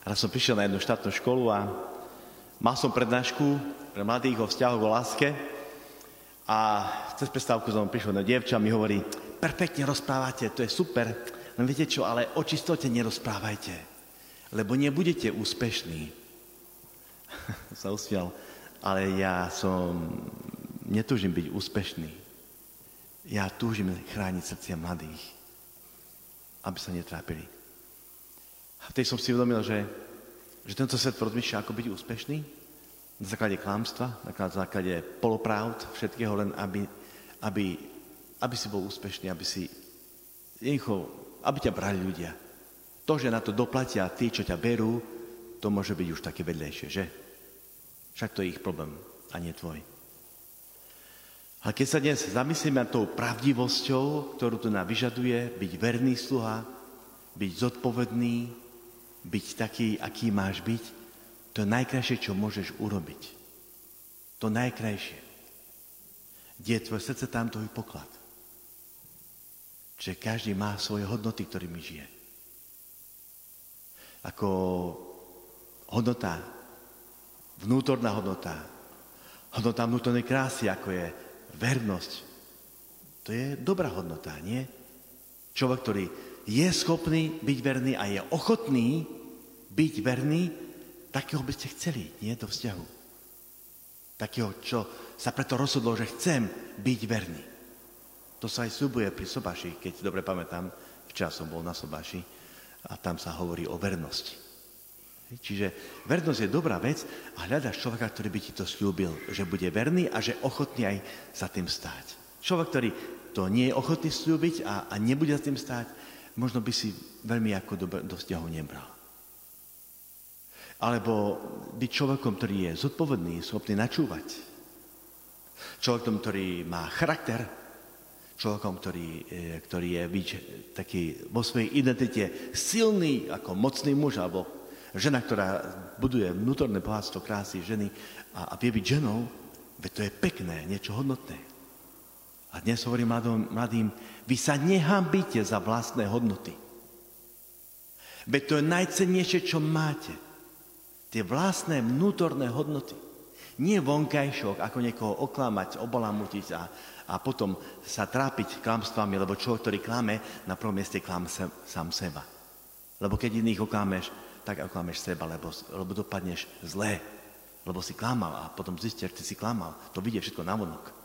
Raz som prišiel na jednu štátnu školu a mal som prednášku pre mladých o vzťahoch o láske a cez prestávku som prišiel na dievča a mi hovorí, perfektne rozprávate, to je super, len viete čo, ale o čistote nerozprávajte, lebo nebudete úspešní. sa usmial, ale ja som, netúžim byť úspešný. Ja túžim chrániť srdcia mladých, aby sa netrápili. A vtedy som si uvedomil, že, že tento svet rozmýšľa, ako byť úspešný, na základe klamstva, na základe polopravd, všetkého len, aby, aby, aby si bol úspešný, aby si, aby ťa brali ľudia. To, že na to doplatia tí, čo ťa berú, to môže byť už také vedlejšie, že? Však to je ich problém a nie tvoj. A keď sa dnes zamyslíme nad tou pravdivosťou, ktorú to nám vyžaduje, byť verný sluha, byť zodpovedný, byť taký, aký máš byť, to je najkrajšie, čo môžeš urobiť. To najkrajšie. Kde je tvoje srdce, tam tvoj poklad. Čiže každý má svoje hodnoty, ktorými žije. Ako hodnota, vnútorná hodnota, hodnota vnútornej krásy, ako je vernosť. To je dobrá hodnota, nie? Človek, ktorý je schopný byť verný a je ochotný byť verný, takého by ste chceli, nie do vzťahu. Takého, čo sa preto rozhodlo, že chcem byť verný. To sa aj súbuje pri Sobaši, keď dobre pamätám, včera som bol na Sobaši a tam sa hovorí o vernosti. Čiže vernosť je dobrá vec a hľadaš človeka, ktorý by ti to slúbil, že bude verný a že ochotný aj za tým stáť. Človek, ktorý to nie je ochotný slúbiť a, a nebude za tým stáť, možno by si veľmi ako do, do vzťahu nebral. Alebo byť človekom, ktorý je zodpovedný, schopný načúvať. Človekom, ktorý má charakter, človekom, ktorý, e, ktorý je byť taký vo svojej identite silný ako mocný muž alebo Žena, ktorá buduje vnútorné bohatstvo krásy ženy a, a vie byť ženou, veď to je pekné, niečo hodnotné. A dnes hovorím mladým, mladým vy sa nehambíte za vlastné hodnoty. Veď to je najcennejšie, čo máte. Tie vlastné vnútorné hodnoty. Nie vonkajšok, ako niekoho oklamať, obalamutiť a, a potom sa trápiť klamstvami, lebo človek, ktorý klame, na prvom mieste klám se, sám seba. Lebo keď iných oklameš, tak oklameš seba, lebo, lebo dopadneš zlé. Lebo si klamal a potom zistíš, že si klamal. To vidie všetko na vonok.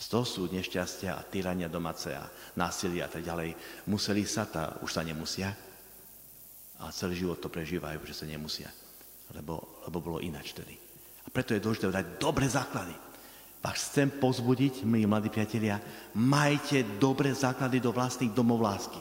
Z toho sú nešťastia a tyrania domáce a násilia a tak ďalej. Museli sa, tá už sa nemusia. A celý život to prežívajú, že sa nemusia. Lebo, lebo bolo ináč tedy. A preto je dôležité dať dobré základy. Vás chcem pozbudiť, milí mladí priatelia, majte dobré základy do vlastných domov lásky.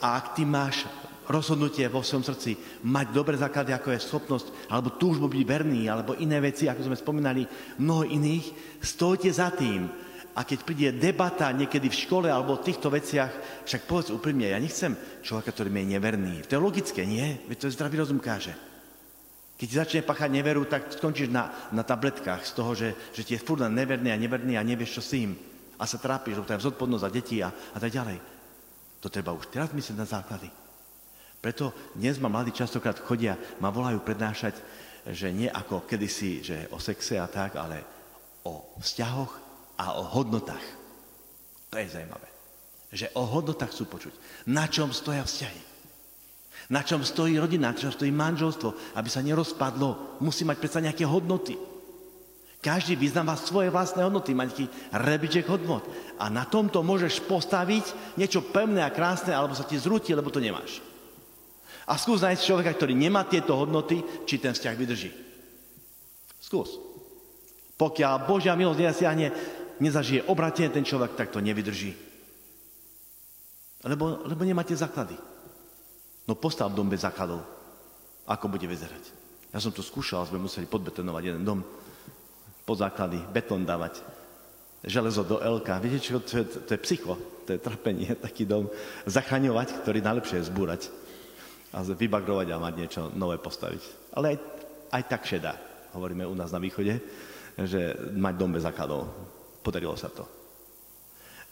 A ak ty máš rozhodnutie vo svojom srdci, mať dobré základy, ako je schopnosť, alebo túžbu byť verný, alebo iné veci, ako sme spomínali, mnoho iných, stojte za tým. A keď príde debata niekedy v škole alebo o týchto veciach, však povedz úprimne, ja nechcem človeka, ktorý mi je neverný. To je logické, nie? Veď to je zdravý rozum káže. Keď ti začne pachať neveru, tak skončíš na, na tabletkách z toho, že, že ti je furt neverný a neverný a nevieš, čo s tým. A sa trápiš, lebo to je zodpovednosť za deti a, a tak ďalej. To treba už teraz myslieť na základy. Preto dnes ma mladí častokrát chodia, ma volajú prednášať, že nie ako kedysi, že o sexe a tak, ale o vzťahoch a o hodnotách. To je zaujímavé. Že o hodnotách chcú počuť. Na čom stoja vzťahy? Na čom stojí rodina, na čom stojí manželstvo, aby sa nerozpadlo. Musí mať predsa nejaké hodnoty. Každý vyznáva svoje vlastné hodnoty, má nejaký rebiček hodnot. A na tomto môžeš postaviť niečo pevné a krásne, alebo sa ti zrúti, lebo to nemáš. A skús nájsť človeka, ktorý nemá tieto hodnoty, či ten vzťah vydrží. Skús. Pokiaľ Božia milosť nezasiahne, nezažije obratenie ten človek, tak to nevydrží. Lebo, lebo nemáte základy. No postav dom bez základov. Ako bude vyzerať? Ja som to skúšal, sme museli podbetonovať jeden dom. Pod základy, betón dávať. Železo do LK. Viete čo, to je, to je psycho, to je trpenie, taký dom. Zachraňovať, ktorý najlepšie je zbúrať a vybagrovať a mať niečo nové postaviť. Ale aj, aj tak šedá, hovoríme u nás na východe, že mať dom bez základov. Podarilo sa to.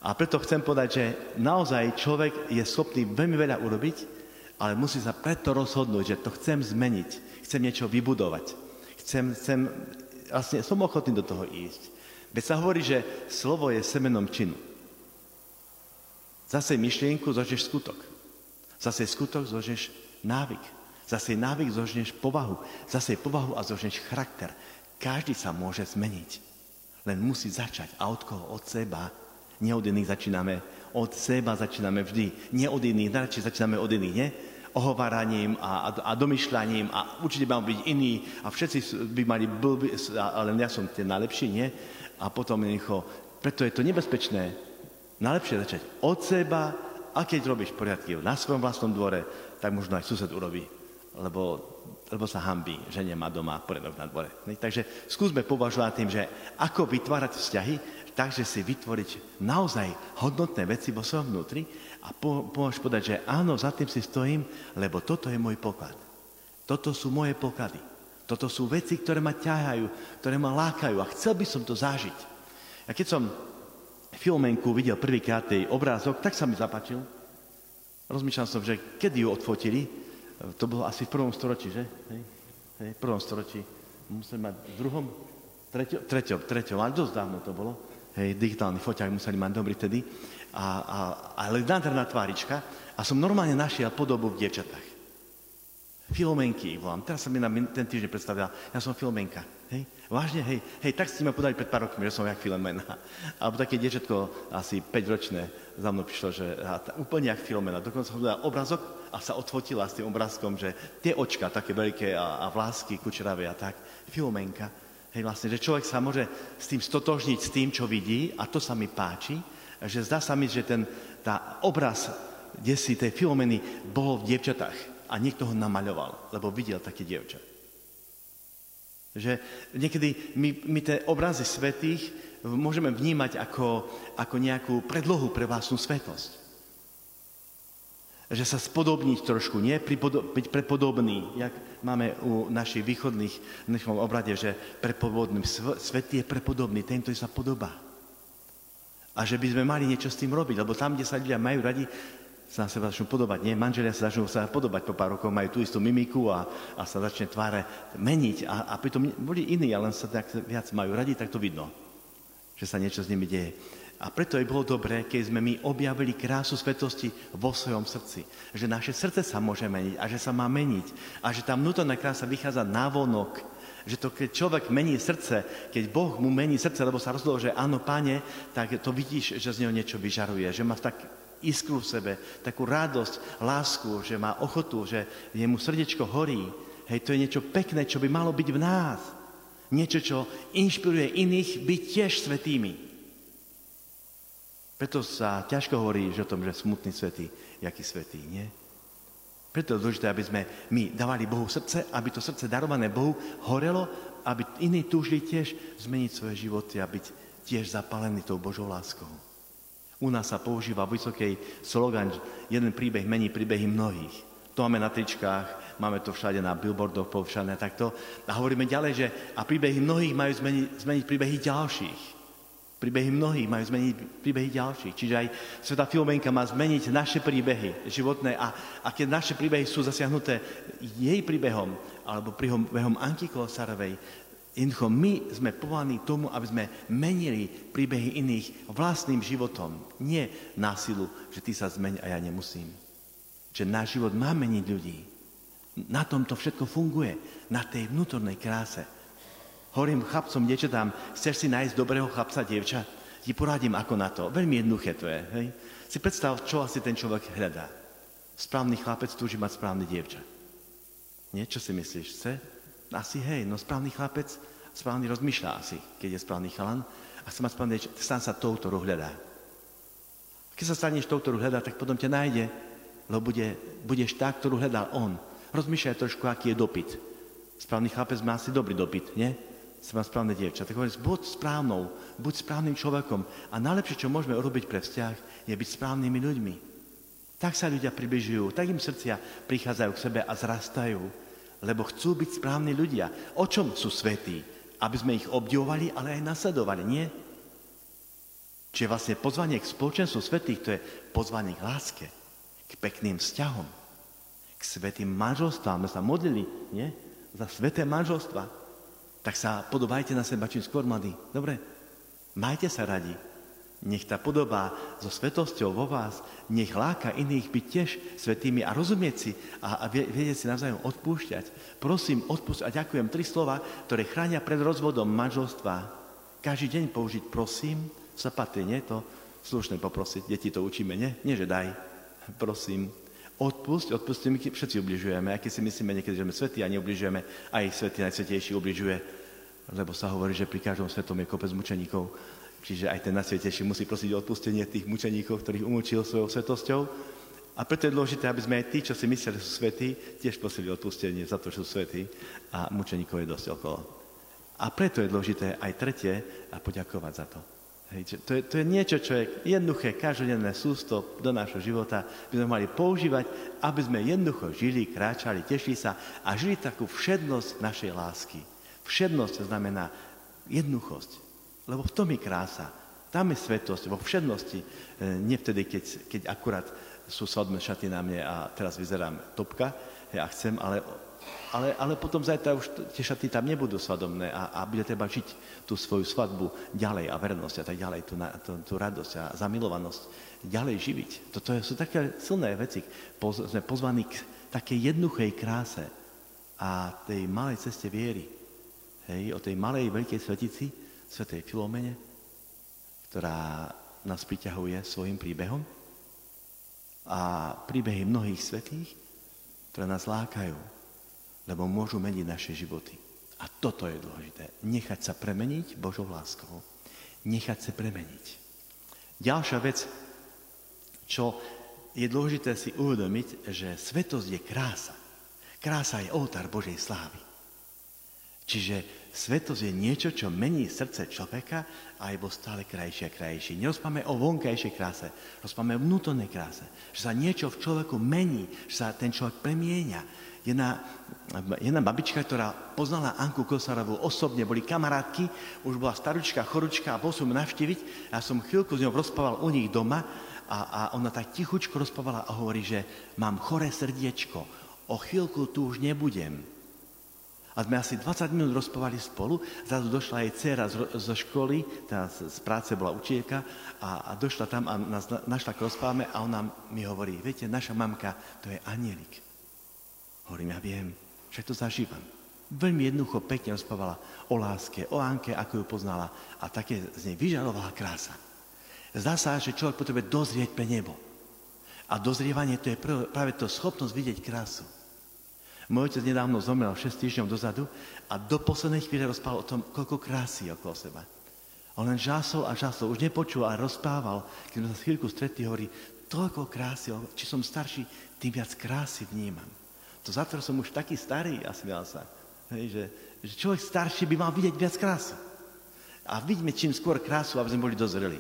A preto chcem povedať, že naozaj človek je schopný veľmi veľa urobiť, ale musí sa preto rozhodnúť, že to chcem zmeniť, chcem niečo vybudovať. Chcem, chcem, vlastne som ochotný do toho ísť. Veď sa hovorí, že slovo je semenom činu. Zase myšlienku zožneš skutok. Zase skutok zožneš návyk. Zase návyk zožneš povahu. Zase povahu a zožneš charakter. Každý sa môže zmeniť. Len musí začať. A od koho? Od seba. Nie od iných začíname. Od seba začíname vždy. Nie od iných. Najradšej začíname od iných, nie? ohováraním a, a, a domyšľaním a určite mám byť iný a všetci by mali blbý, ale ja som ten najlepší, nie? A potom jednoducho, preto je to nebezpečné. Najlepšie začať od seba a keď robíš poriadky na svojom vlastnom dvore, tak možno aj sused urobí, lebo, lebo sa hambí, že nemá doma poriadok na dvore. Takže skúsme považovať tým, že ako vytvárať vzťahy, takže si vytvoriť naozaj hodnotné veci vo svojom vnútri a po, povedať, že áno, za tým si stojím, lebo toto je môj poklad. Toto sú moje poklady. Toto sú veci, ktoré ma ťahajú, ktoré ma lákajú a chcel by som to zažiť. A keď som filmenku videl prvýkrát tej obrázok, tak sa mi zapačil. Rozmýšľal som, že kedy ju odfotili, to bolo asi v prvom storočí, že? Hej, hej, v prvom storočí. Museli mať v druhom, treťom, treťom, treťom, ale dosť dávno to bolo. Hej, digitálny foťák museli mať dobrý tedy a, a, ale nádherná tvárička a som normálne našiel podobu v dievčatách. Filomenky volám. Teraz sa mi na ten týždeň predstavila, ja som Filomenka. Vážne, hej, hej, tak ste ma podali pred pár rokmi, že som jak Filomena. Alebo také dievčatko, asi 5-ročné, za mnou prišlo, že tá, úplne jak Filomena. Dokonca som dala obrazok a sa odfotila s tým obrázkom, že tie očka také veľké a, a vlásky kučeravé a tak. Filomenka. Hej, vlastne, že človek sa môže s tým stotožniť, s tým, čo vidí a to sa mi páči že zdá sa mi, že ten tá obraz kde si tej Filomeny bol v dievčatách a niekto ho namaľoval, lebo videl také dievča. Že niekedy my, my tie obrazy svetých môžeme vnímať ako, ako nejakú predlohu pre vlastnú svetosť. Že sa spodobniť trošku, nie? byť prepodobný, jak máme u našich východných v našom obrade, že prepodobný svet je prepodobný, tento sa podobá. A že by sme mali niečo s tým robiť, lebo tam, kde sa ľudia majú radi, sa na seba začnú podobať. Nie? Manželia sa začnú sa podobať po pár rokov, majú tú istú mimiku a, a sa začne tváre meniť. A, a pritom boli iní, ale sa tak viac majú radi, tak to vidno, že sa niečo s nimi deje. A preto je bolo dobré, keď sme my objavili krásu svetosti vo svojom srdci. Že naše srdce sa môže meniť a že sa má meniť. A že tá vnútorná krása vychádza vonok že to, keď človek mení srdce, keď Boh mu mení srdce, lebo sa rozhodol, že áno, páne, tak to vidíš, že z neho niečo vyžaruje, že má tak iskru v sebe, takú radosť, lásku, že má ochotu, že jemu srdečko horí. Hej, to je niečo pekné, čo by malo byť v nás. Niečo, čo inšpiruje iných byť tiež svetými. Preto sa ťažko hovorí o tom, že smutný svetý, jaký svetý, nie? Preto je dôležité, aby sme my dávali Bohu srdce, aby to srdce darované Bohu horelo, aby iní túžili tiež zmeniť svoje životy a byť tiež zapálení tou Božou láskou. U nás sa používa vysokej slogan, jeden príbeh mení príbehy mnohých. To máme na tričkách, máme to všade na billboardoch povšané takto. A hovoríme ďalej, že a príbehy mnohých majú zmeniť, zmeniť príbehy ďalších. Príbehy mnohých majú zmeniť príbehy ďalších. Čiže aj Sveta Filomenka má zmeniť naše príbehy životné a, a keď naše príbehy sú zasiahnuté jej príbehom alebo príbehom Anky Kolosarovej, jednoducho my sme povolaní tomu, aby sme menili príbehy iných vlastným životom. Nie násilu, že ty sa zmeň a ja nemusím. Že náš život má meniť ľudí. Na tom to všetko funguje. Na tej vnútornej kráse. Hovorím chlapcom, tam, chceš si nájsť dobrého chlapca, dievča? Ti poradím, ako na to. Veľmi jednoduché to je. Hej? Si predstav, čo asi ten človek hľadá. Správny chlapec túži mať správny dievča. Nie? Čo si myslíš? Chce? Asi hej, no správny chlapec, správny rozmýšľa asi, keď je správny chalan a mať správny dievča, stan sa tou, ktorú hľadá. Keď sa staneš tou, ktorú hľadá, tak potom ťa nájde, lebo bude, budeš tá, ktorú hľadal on. Rozmýšľaj trošku, aký je dopyt. Správny chlapec má asi dobrý dopyt, nie? som má správne dievča. Tak hovorím, buď správnou, buď správnym človekom. A najlepšie, čo môžeme urobiť pre vzťah, je byť správnymi ľuďmi. Tak sa ľudia približujú, tak im srdcia prichádzajú k sebe a zrastajú, lebo chcú byť správni ľudia. O čom sú svetí? Aby sme ich obdivovali, ale aj nasledovali, nie? Čiže vlastne pozvanie k spoločenstvu svetých, to je pozvanie k láske, k pekným vzťahom, k svetým manželstvám. My sa modlili, nie? Za sveté manželstva. Tak sa podobajte na seba čím skôr, mladí. Dobre? Majte sa radi. Nech tá podoba so svetosťou vo vás, nech láka iných byť tiež svetými a rozumieť si a, a vedieť si navzájom odpúšťať. Prosím, odpúšť a ďakujem. Tri slova, ktoré chránia pred rozvodom manželstva. Každý deň použiť prosím, sa patrí, nie? To slušné poprosiť. Deti to učíme, nie? Nie, že daj. Prosím, odpusť, odpustí, my všetci ubližujeme, aj keď si myslíme niekedy, že sme svetí a neubližujeme, aj svetý najsvetejší ubližuje, lebo sa hovorí, že pri každom svetom je kopec mučeníkov. Čiže aj ten najsvetejší musí prosiť o odpustenie tých mučeníkov, ktorých umúčil svojou svetosťou. A preto je dôležité, aby sme aj tí, čo si mysleli, že sú svetí, tiež prosili odpustenie za to, že sú svetí. A mučeníkov je dosť okolo. A preto je dôležité aj tretie a poďakovať za to. Hej, to, je, to je niečo, čo je jednoduché, každodenné sústo do nášho života. By sme mali používať, aby sme jednoducho žili, kráčali, tešili sa a žili takú všednosť našej lásky. Všednosť znamená jednoduchosť. Lebo v tom je krása. Tam je svetosť, vo všednosti. E, nie vtedy, keď, keď akurát sú svadobné šaty na mne a teraz vyzerám topka, ja chcem, ale ale, ale potom zajtra už tie šaty tam nebudú svadobné a, a bude treba žiť tú svoju svadbu ďalej a vernosť a tak ďalej, tú, tú, tú radosť a zamilovanosť ďalej živiť. Toto sú také silné veci. Poz, sme pozvaní k takej jednoduchej kráse a tej malej ceste viery. Hej, o tej malej veľkej svetici, svetej Filomene, ktorá nás priťahuje svojim príbehom a príbehy mnohých svetých, ktoré nás lákajú lebo môžu meniť naše životy. A toto je dôležité. Nechať sa premeniť Božou láskou. Nechať sa premeniť. Ďalšia vec, čo je dôležité si uvedomiť, že svetosť je krása. Krása je oltár Božej slávy. Čiže svetosť je niečo, čo mení srdce človeka a je vo stále krajšie a krajšie. Nerozpáme o vonkajšej kráse, rozpáme o vnútornej kráse. Že sa niečo v človeku mení, že sa ten človek premieňa, jedna, jedna babička, ktorá poznala Anku Kosarovú osobne, boli kamarátky, už bola staručka, choručka a bol som navštíviť. Ja som chvíľku s ňou rozprával u nich doma a, a ona tak tichučko rozprávala a hovorí, že mám choré srdiečko, o chvíľku tu už nebudem. A sme asi 20 minút rozprávali spolu, zrazu došla jej dcera zo školy, tá z práce bola učiteľka a, a došla tam a nás našla k rozprávame a ona mi hovorí, viete, naša mamka, to je anielik. Hovorím, ja viem, že to zažívam. Veľmi jednoducho pekne rozprávala o láske, o Anke, ako ju poznala a také z nej vyžarovala krása. Zdá sa, že človek potrebuje dozrieť pre nebo. A dozrievanie to je práve to schopnosť vidieť krásu. Môj otec nedávno zomrel 6 týždňov dozadu a do poslednej chvíle rozprával o tom, koľko krásy okolo seba. On len žásol a žásol, už nepočul, ale rozprával, keď sa chvíľku stretli, hovorí, toľko krásy, či som starší, tým viac krásy vnímam. To za to som už taký starý a smial sa. Hej, že, že človek starší by mal vidieť viac krásy. A vidíme čím skôr krásu, aby sme boli dozreli.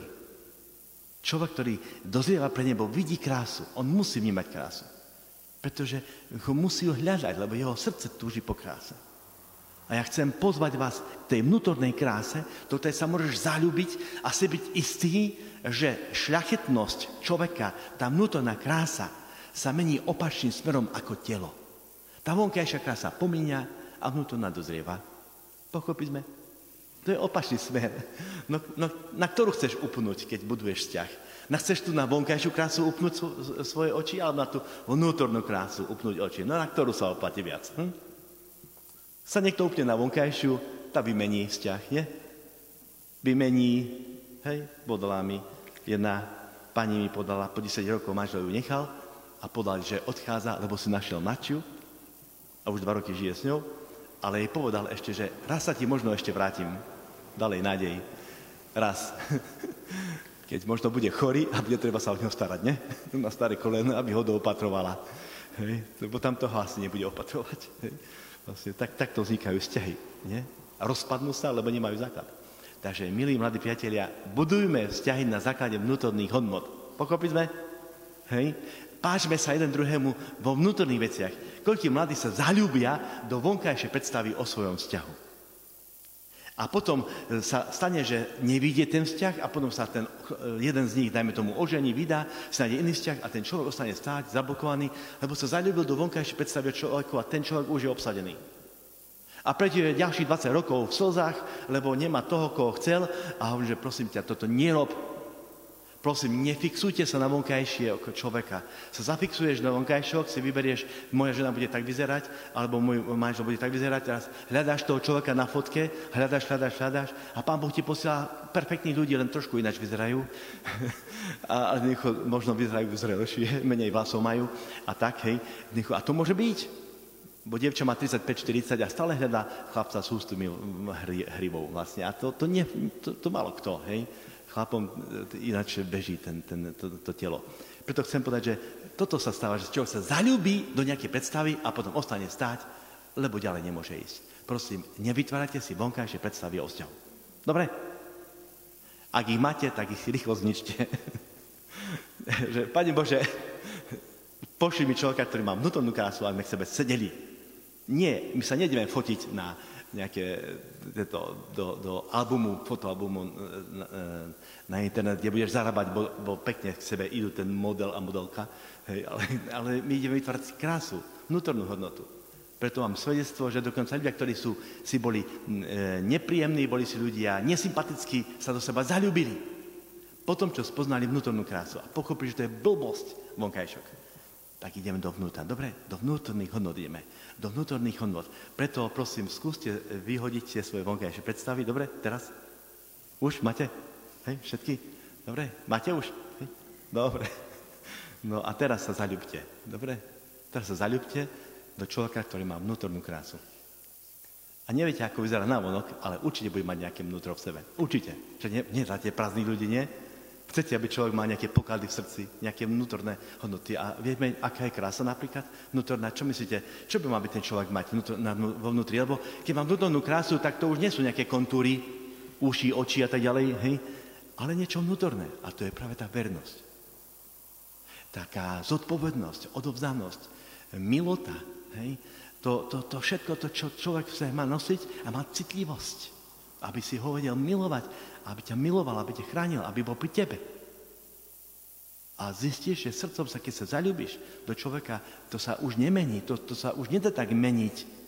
Človek, ktorý dozrieva pre nebo, vidí krásu. On musí vnímať krásu. Pretože ho musí hľadať, lebo jeho srdce túži po kráse. A ja chcem pozvať vás k tej vnútornej kráse, do tej sa môžeš zalúbiť a si byť istý, že šľachetnosť človeka, tá vnútorná krása, sa mení opačným smerom ako telo. Tá vonkajšia krása pomíňa a vnútorná dozrieva. Pochopili sme? To je opačný smer. No, no, na ktorú chceš upnúť, keď buduješ vzťah? Na chceš tu na vonkajšiu krásu upnúť svoje oči, alebo na tú vnútornú krásu upnúť oči? No na ktorú sa oplatí viac? Hm? Sa niekto upne na vonkajšiu, tá vymení vzťah, nie? Vymení, hej, podala mi, jedna pani mi podala, po 10 rokov manžel ju nechal a podal, že odchádza, lebo si našiel Načiu, a už dva roky žije s ňou, ale jej povedal ešte, že raz sa ti možno ešte vrátim. Dalej nádej. Raz. Keď možno bude chorý a bude treba sa o neho starať, ne? Na staré koleno, aby ho doopatrovala. Hej? Lebo tam toho asi nebude opatrovať. Hej? Vlastne, tak, takto vznikajú vzťahy. Nie? A rozpadnú sa, lebo nemajú základ. Takže, milí mladí priatelia, budujme vzťahy na základe vnútorných hodnot. Pochopili? Hej? Páčme sa jeden druhému vo vnútorných veciach. Koľkí mladí sa zalúbia do vonkajšej predstavy o svojom vzťahu. A potom e, sa stane, že nevidie ten vzťah a potom sa ten e, jeden z nich, dajme tomu, ožení, vydá, nájde iný vzťah a ten človek ostane stáť, zablokovaný, lebo sa zalúbil do vonkajšej predstavy človeku a ten človek už je obsadený. A prežije ďalších 20 rokov v slzách, lebo nemá toho, koho chcel a hovorí, že prosím ťa, toto nerob, Prosím, nefixujte sa na vonkajšie ako človeka. Sa zafixuješ na vonkajšok, si vyberieš, moja žena bude tak vyzerať, alebo môj manžel bude tak vyzerať, teraz hľadáš toho človeka na fotke, hľadáš, hľadáš, hľadáš a pán Boh ti posiela perfektných ľudí, len trošku ináč vyzerajú. a, a možno vyzerajú zrelšie, menej vlasov majú a tak, hej. A to môže byť. Bo dievča má 35-40 a stále hľadá chlapca s hustými hrivou vlastne. A to, to, nie, to, to malo kto, hej chlapom e, ináč beží ten, ten, to, to telo. Preto chcem povedať, že toto sa stáva, že človek sa zalúbi do nejakej predstavy a potom ostane stáť, lebo ďalej nemôže ísť. Prosím, nevytvárajte si vonkajšie predstavy o vzťahu. Dobre? Ak ich máte, tak ich si rýchlo zničte. že, Pane Bože, pošli mi človeka, ktorý má vnútornú krásu, aby sme k sebe sedeli. Nie, my sa nedeme fotiť na, nejaké to, do, do albumu, fotoalbumu na, na internet, kde budeš zarábať, bo, bo pekne k sebe idú ten model a modelka, hej, ale, ale my ideme vytvárať krásu, vnútornú hodnotu. Preto mám svedectvo, že dokonca ľudia, ktorí sú, si boli e, nepríjemní, boli si ľudia nesympatickí, sa do seba zalúbili. Potom, čo spoznali vnútornú krásu a pochopili, že to je blbosť vonkajšok, tak ideme dovnútra. Dobre, do vnútorných hodnot ideme do vnútorných hodnot. Preto prosím, skúste vyhodiť tie svoje vonkajšie predstavy. Dobre, teraz? Už máte? Hej, všetky? Dobre, máte už? Hej? Dobre. No a teraz sa zaľubte. Dobre? Teraz sa zaľubte do človeka, ktorý má vnútornú krásu. A neviete, ako vyzerá návonok, ale určite bude mať nejaké vnútro v sebe. Určite. Že nie tie prázdnych ľudí, nie? Chcete, aby človek mal nejaké poklady v srdci, nejaké vnútorné hodnoty. A vieme, aká je krása napríklad vnútorná. Čo myslíte, čo by mal byť ten človek mať vnútor, na, vo vnútri? Lebo keď mám vnútornú krásu, tak to už nie sú nejaké kontúry, uši, oči a tak ďalej, hej? ale niečo vnútorné. A to je práve tá vernosť. Taká zodpovednosť, odovzdanosť, milota. Hej? To, to, to všetko, to, čo človek sa má nosiť a má citlivosť. Aby si ho vedel milovať aby ťa miloval, aby ťa chránil, aby bol pri tebe. A zistíš, že srdcom sa, keď sa zalúbiš do človeka, to sa už nemení, to, to sa už nedá tak meniť.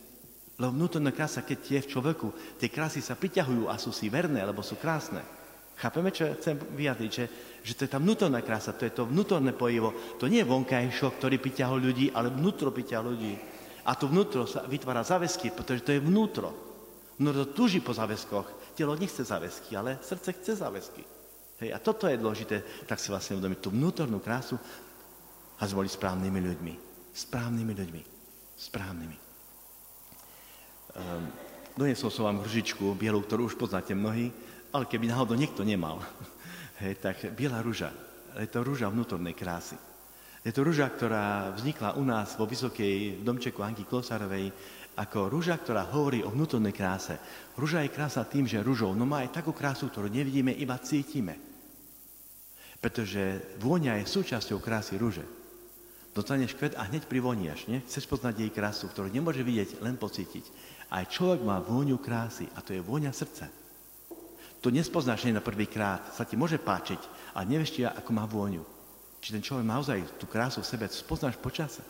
Lebo vnútorná krása, keď je v človeku, tie krásy sa priťahujú a sú si verné, lebo sú krásne. Chápeme, čo chcem vyjadriť, že, že to je tá vnútorná krása, to je to vnútorné pojivo. To nie je vonkajšok, ktorý priťahol ľudí, ale vnútro priťahol ľudí. A to vnútro sa vytvára záväzky, pretože to je vnútro. Vnútro túži po záväzkoch. Telo nechce záväzky, ale srdce chce záväzky. Hej, a toto je dôležité, tak si vlastne uvedomiť tú vnútornú krásu a boli správnymi ľuďmi. Správnymi ľuďmi. Správnymi. Um, doniesol som vám hružičku bielu, ktorú už poznáte mnohí, ale keby náhodou niekto nemal, hej, tak biela rúža. Je to rúža vnútornej krásy. Je to rúža, ktorá vznikla u nás vo Vysokej domčeku Anky Klosárovej ako rúža, ktorá hovorí o vnútornej kráse. Rúža je krása tým, že rúžou, no má aj takú krásu, ktorú nevidíme, iba cítime. Pretože vôňa je súčasťou krásy rúže. Dostaneš kvet a hneď privoniaš, nie? Chceš poznať jej krásu, ktorú nemôže vidieť, len pocítiť. Aj človek má vôňu krásy a to je vôňa srdca. To nespoznáš na prvý krát, sa ti môže páčiť, ale nevieš, ako má vôňu. Či ten človek naozaj tú krásu v sebe, spoznáš počase.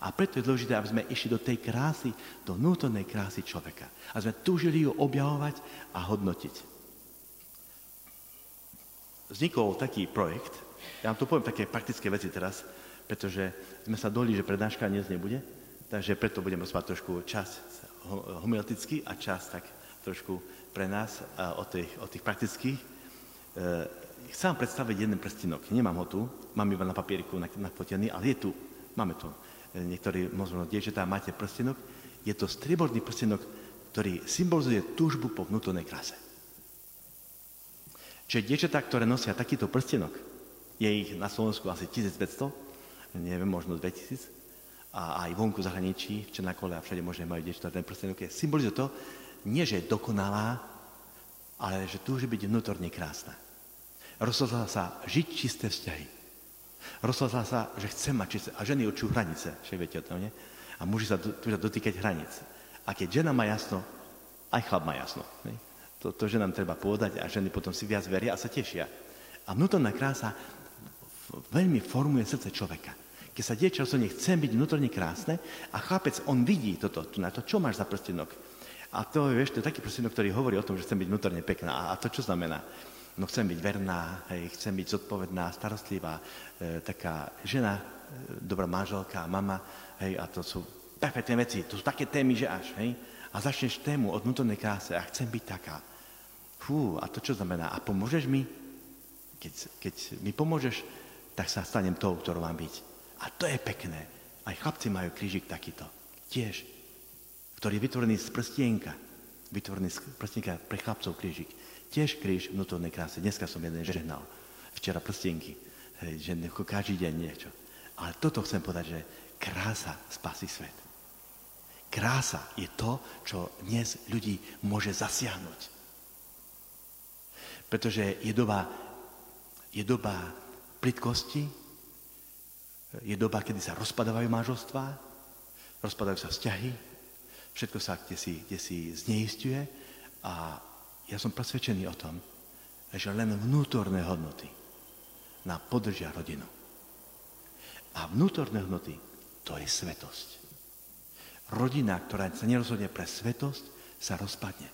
A preto je dôležité, aby sme išli do tej krásy, do vnútornej krásy človeka. A sme túžili ju objavovať a hodnotiť. Vznikol taký projekt, ja vám tu poviem také praktické veci teraz, pretože sme sa doli, že prednáška dnes nebude, takže preto budeme spať trošku čas homiletický a čas tak trošku pre nás o tých, o tých praktických. E, chcem vám predstaviť jeden prstinok. Nemám ho tu, mám iba na papieriku nafotený, ale je tu. Máme to niektorí možno dievčatá máte prstenok, je to strieborný prstenok, ktorý symbolizuje túžbu po vnútornej kráse. Čiže dievčatá, ktoré nosia takýto prstenok, je ich na Slovensku asi 1500, neviem, možno 2000, a aj vonku zahraničí, v Černakole a všade možné majú dievčatá ten prstenok, je symbolizuje to, nie že je dokonalá, ale že túži byť vnútorne krásna. Rozhodla sa žiť čisté vzťahy Rozhodla sa, že chce mať čisté. A ženy určujú hranice, však viete o tom, nie? A muži sa túžia dotýkať hranic. A keď žena má jasno, aj chlap má jasno. Nie? To, to, že nám treba povedať a ženy potom si viac veria a sa tešia. A vnútorná krása veľmi formuje srdce človeka. Keď sa dievča rozhodne, chcem byť vnútorne krásne a chlapec, on vidí toto, na to, čo máš za prstenok. A to, vieš, to je taký prstenok, ktorý hovorí o tom, že chcem byť vnútorne pekná. A to čo znamená? No chcem byť verná, hej, chcem byť zodpovedná, starostlivá, e, taká žena, e, dobrá manželka, mama, hej, a to sú perfektné veci, to sú také témy, že až, hej. A začneš tému od vnútornej kráse a chcem byť taká. Fú, a to čo znamená? A pomôžeš mi? Keď, keď mi pomôžeš, tak sa stanem tou, ktorou mám byť. A to je pekné. Aj chlapci majú krížik takýto. Tiež. Ktorý je vytvorený z prstienka. Vytvorený z prstienka pre chlapcov krížik. Tiež kríž vnútornej krásy. Dneska som jeden žehnal. Včera prstienky. Hej, že každý deň niečo. Ale toto chcem povedať, že krása spasí svet. Krása je to, čo dnes ľudí môže zasiahnuť. Pretože je doba, je doba plitkosti, je doba, kedy sa rozpadávajú manželstvá, rozpadajú sa vzťahy, všetko sa kde si, kde si zneistuje a ja som presvedčený o tom, že len vnútorné hodnoty nám podržia rodinu. A vnútorné hodnoty to je svetosť. Rodina, ktorá sa nerozhodne pre svetosť, sa rozpadne.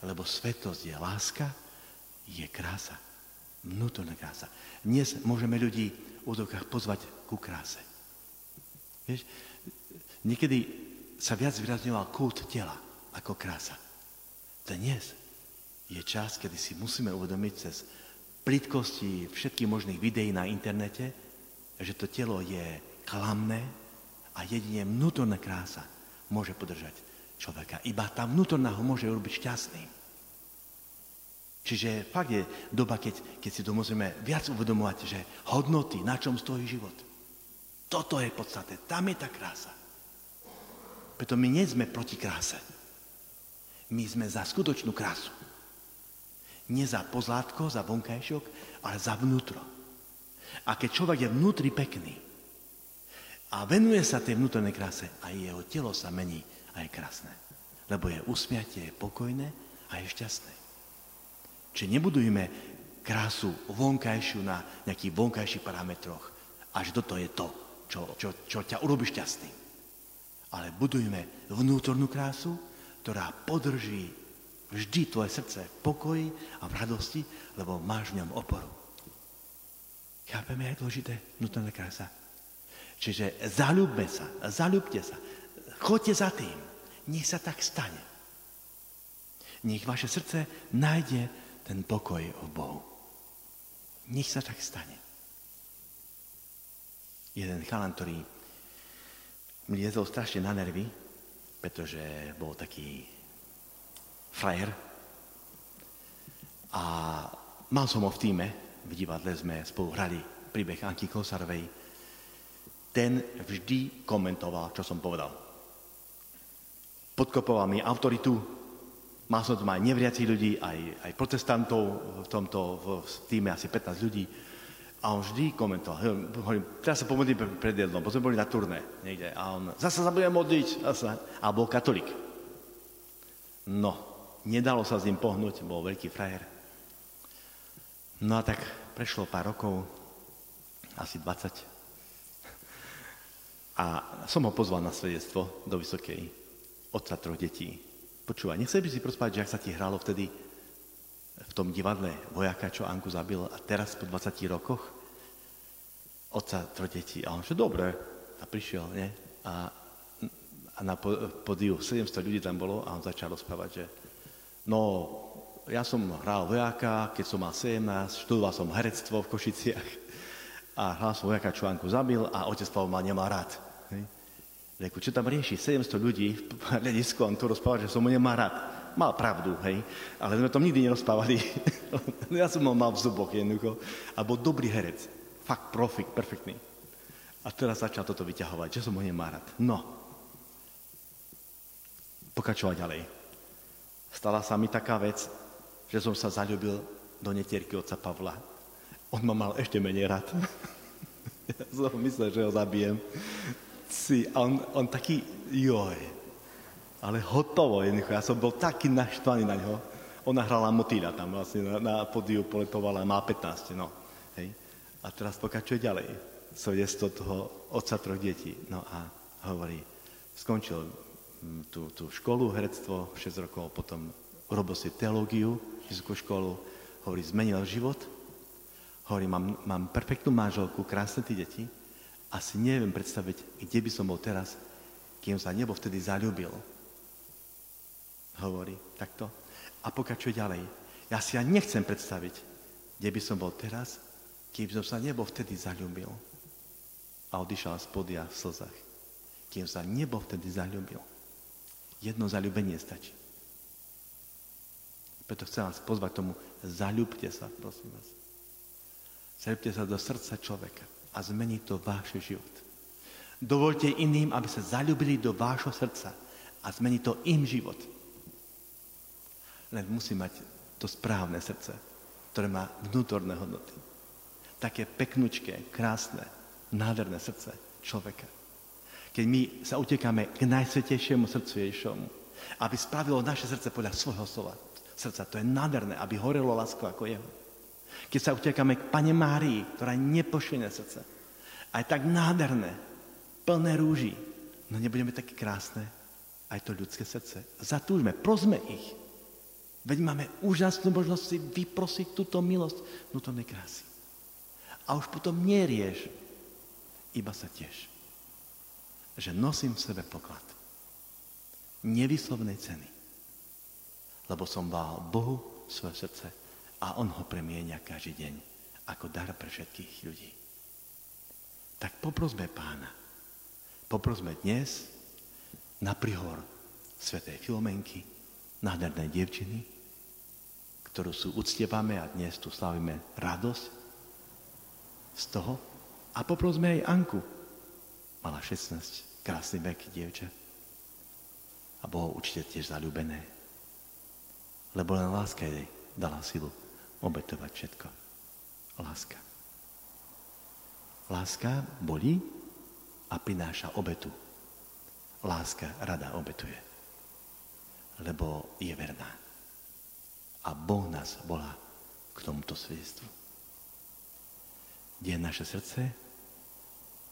Lebo svetosť je láska, je krása. Vnútorná krása. Dnes môžeme ľudí v údokách pozvať ku kráse. Vieš, niekedy sa viac vyrazňoval kult tela ako krása. Dnes je čas, kedy si musíme uvedomiť cez plitkosti všetkých možných videí na internete, že to telo je klamné a jedine vnútorná krása môže podržať človeka. Iba tá vnútorná ho môže urobiť šťastným. Čiže fakt je doba, keď, keď si to môžeme viac uvedomovať, že hodnoty, na čom stojí život. Toto je podstatné, tam je tá krása. Preto my nie sme proti kráse. My sme za skutočnú krásu. Nie za pozlátko, za vonkajšok, ale za vnútro. A keď človek je vnútri pekný a venuje sa tej vnútornej kráse, aj jeho telo sa mení a je krásne. Lebo je usmiatie, je pokojné a je šťastné. Čiže nebudujme krásu vonkajšiu na nejakých vonkajších parametroch. Až toto je to, čo, čo, čo ťa urobí šťastný. Ale budujme vnútornú krásu, ktorá podrží vždy tvoje srdce v pokoji a v radosti, lebo máš v ňom oporu. Chápeme, je dôležité vnútorná krása. Čiže zalúbme sa, zalúbte sa, choďte za tým, nech sa tak stane. Nech vaše srdce nájde ten pokoj v Bohu. Nech sa tak stane. Jeden chalan, ktorý mi jezol strašne na nervy, pretože bol taký frajer. A mal som ho v týme, v divadle sme spolu hrali príbeh Anky Kosarovej. Ten vždy komentoval, čo som povedal. Podkopoval mi autoritu, mal som tu aj nevriacich ľudí, aj, aj protestantov v tomto v týme asi 15 ľudí a on vždy komentoval, hovorím, teraz sa pomodlím pred jedlom, potom boli na turné niekde. A on, zase sa budem modliť, zase. A bol katolík. No, nedalo sa s ním pohnúť, bol veľký frajer. No a tak prešlo pár rokov, asi 20. A som ho pozval na svedectvo do Vysokej, otca troch detí. Počúvaj, nechcel by si prospať, že ak sa ti hralo vtedy v tom divadle vojaka, čo Anku zabil a teraz po 20 rokoch otca troch detí. A on že dobre. A prišiel, nie? A, a na podiu 700 ľudí tam bolo a on začal rozprávať, že no, ja som hral vojaka, keď som mal 17, študoval som herectvo v Košiciach a hral som vojaka, čo Anku zabil a otec Pavel ma nemal rád. Reku, čo tam rieši? 700 ľudí v hľadisku, on tu rozpráva, že som mu nemá rád mal pravdu, hej, ale sme to nikdy nerozpávali. ja som ho mal v zuboch jednoducho a bol dobrý herec, fakt profik, perfektný. A teraz začal toto vyťahovať, že som ho nemá rád. No, pokračovať ďalej. Stala sa mi taká vec, že som sa zalúbil do netierky otca Pavla. On ma mal ešte menej rád. ja som myslel, že ho zabijem. Si, a on, on taký, joj. Ale hotovo. Jednoducho. Ja som bol taký naštvaný na ňo. Ona hrala motýľa tam vlastne na, na podiu, poletovala, má 15, no. Hej. A teraz pokračuje ďalej. Svedectvo toho otca troch detí. No a hovorí, skončil mm, tú, tú školu, herectvo, 6 rokov, potom urobil si teológiu, vysokú školu, hovorí, zmenil život, hovorí, mám, mám perfektnú manželku, krásne tie deti, asi neviem predstaviť, kde by som bol teraz, kým sa nebo vtedy zalúbil. Hovorí takto. A pokračuje ďalej. Ja si ja nechcem predstaviť, kde by som bol teraz, kým som sa nebo vtedy zalúbil. A odišal z podia v slzách. Kým sa nebo vtedy zalúbil. Jedno zalúbenie stačí. Preto chcem vás pozvať tomu, zalúbte sa, prosím vás. Zalúbte sa do srdca človeka a zmení to váš život. Dovolte iným, aby sa zalúbili do vášho srdca a zmení to im život. Len musí mať to správne srdce, ktoré má vnútorné hodnoty. Také peknučké, krásne, nádherné srdce človeka. Keď my sa utekáme k najsvetejšiemu srdcu Ježišomu, aby spravilo naše srdce podľa svojho slova, srdca, to je nádherné, aby horelo lásko ako jeho. Keď sa utekáme k Pane Márii, ktorá je nepošené srdce. A je tak nádherné, plné rúží. No nebudeme také krásne, aj to ľudské srdce. Zatúžme, prosme ich. Veď máme úžasnú možnosť si vyprosiť túto milosť vnútornej krásy. A už potom nerieš, iba sa tiež. Že nosím v sebe poklad. Nevyslovnej ceny. Lebo som dal Bohu svoje srdce a On ho premienia každý deň ako dar pre všetkých ľudí. Tak poprosme pána. Poprosme dnes na prihor svetej Filomenky, nádhernej dievčiny, ktorú sú uctievame a dnes tu slavíme radosť z toho. A poprosme aj Anku. Mala 16, krásny vek dievča. A Boho určite tiež zalúbené. Lebo len láska jej dala silu obetovať všetko. Láska. Láska bolí a prináša obetu. Láska rada obetuje, lebo je verná. A Boh nás volá k tomuto svedectvu. Kde je naše srdce,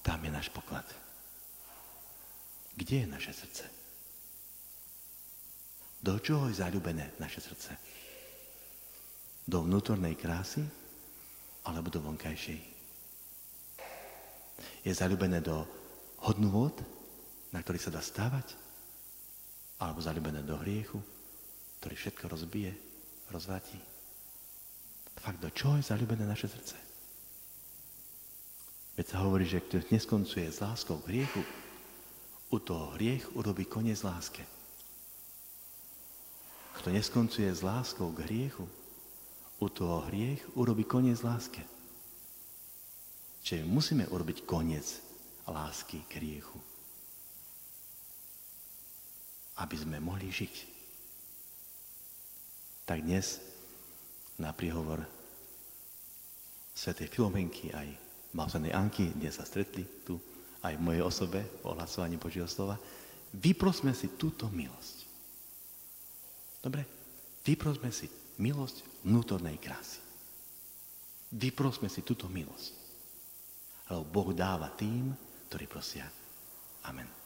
tam je náš poklad. Kde je naše srdce? Do čoho je zalúbené naše srdce? Do vnútornej krásy alebo do vonkajšej? Je zalúbené do hodnôt, na ktorých sa dá stávať? Alebo zalúbené do hriechu, ktorý všetko rozbije, rozvratí? Fakt, do čoho je zalúbené naše srdce? Veď sa hovorí, že kto neskoncuje s láskou k hriechu, u toho hriech urobí koniec láske. Kto neskoncuje s láskou k hriechu, u toho hriech urobí koniec láske. Čiže musíme urobiť koniec lásky k hriechu. Aby sme mohli žiť. Tak dnes na príhovor svätej Filomenky aj Malsenej Anky, kde sa stretli tu, aj v mojej osobe, v ohlasovaní Božieho slova, vyprosme si túto milosť. Dobre? Vyprosme si milosť vnútornej krásy. Vyprosme si túto milosť. Lebo Boh dáva tým, ktorí prosia. Amen.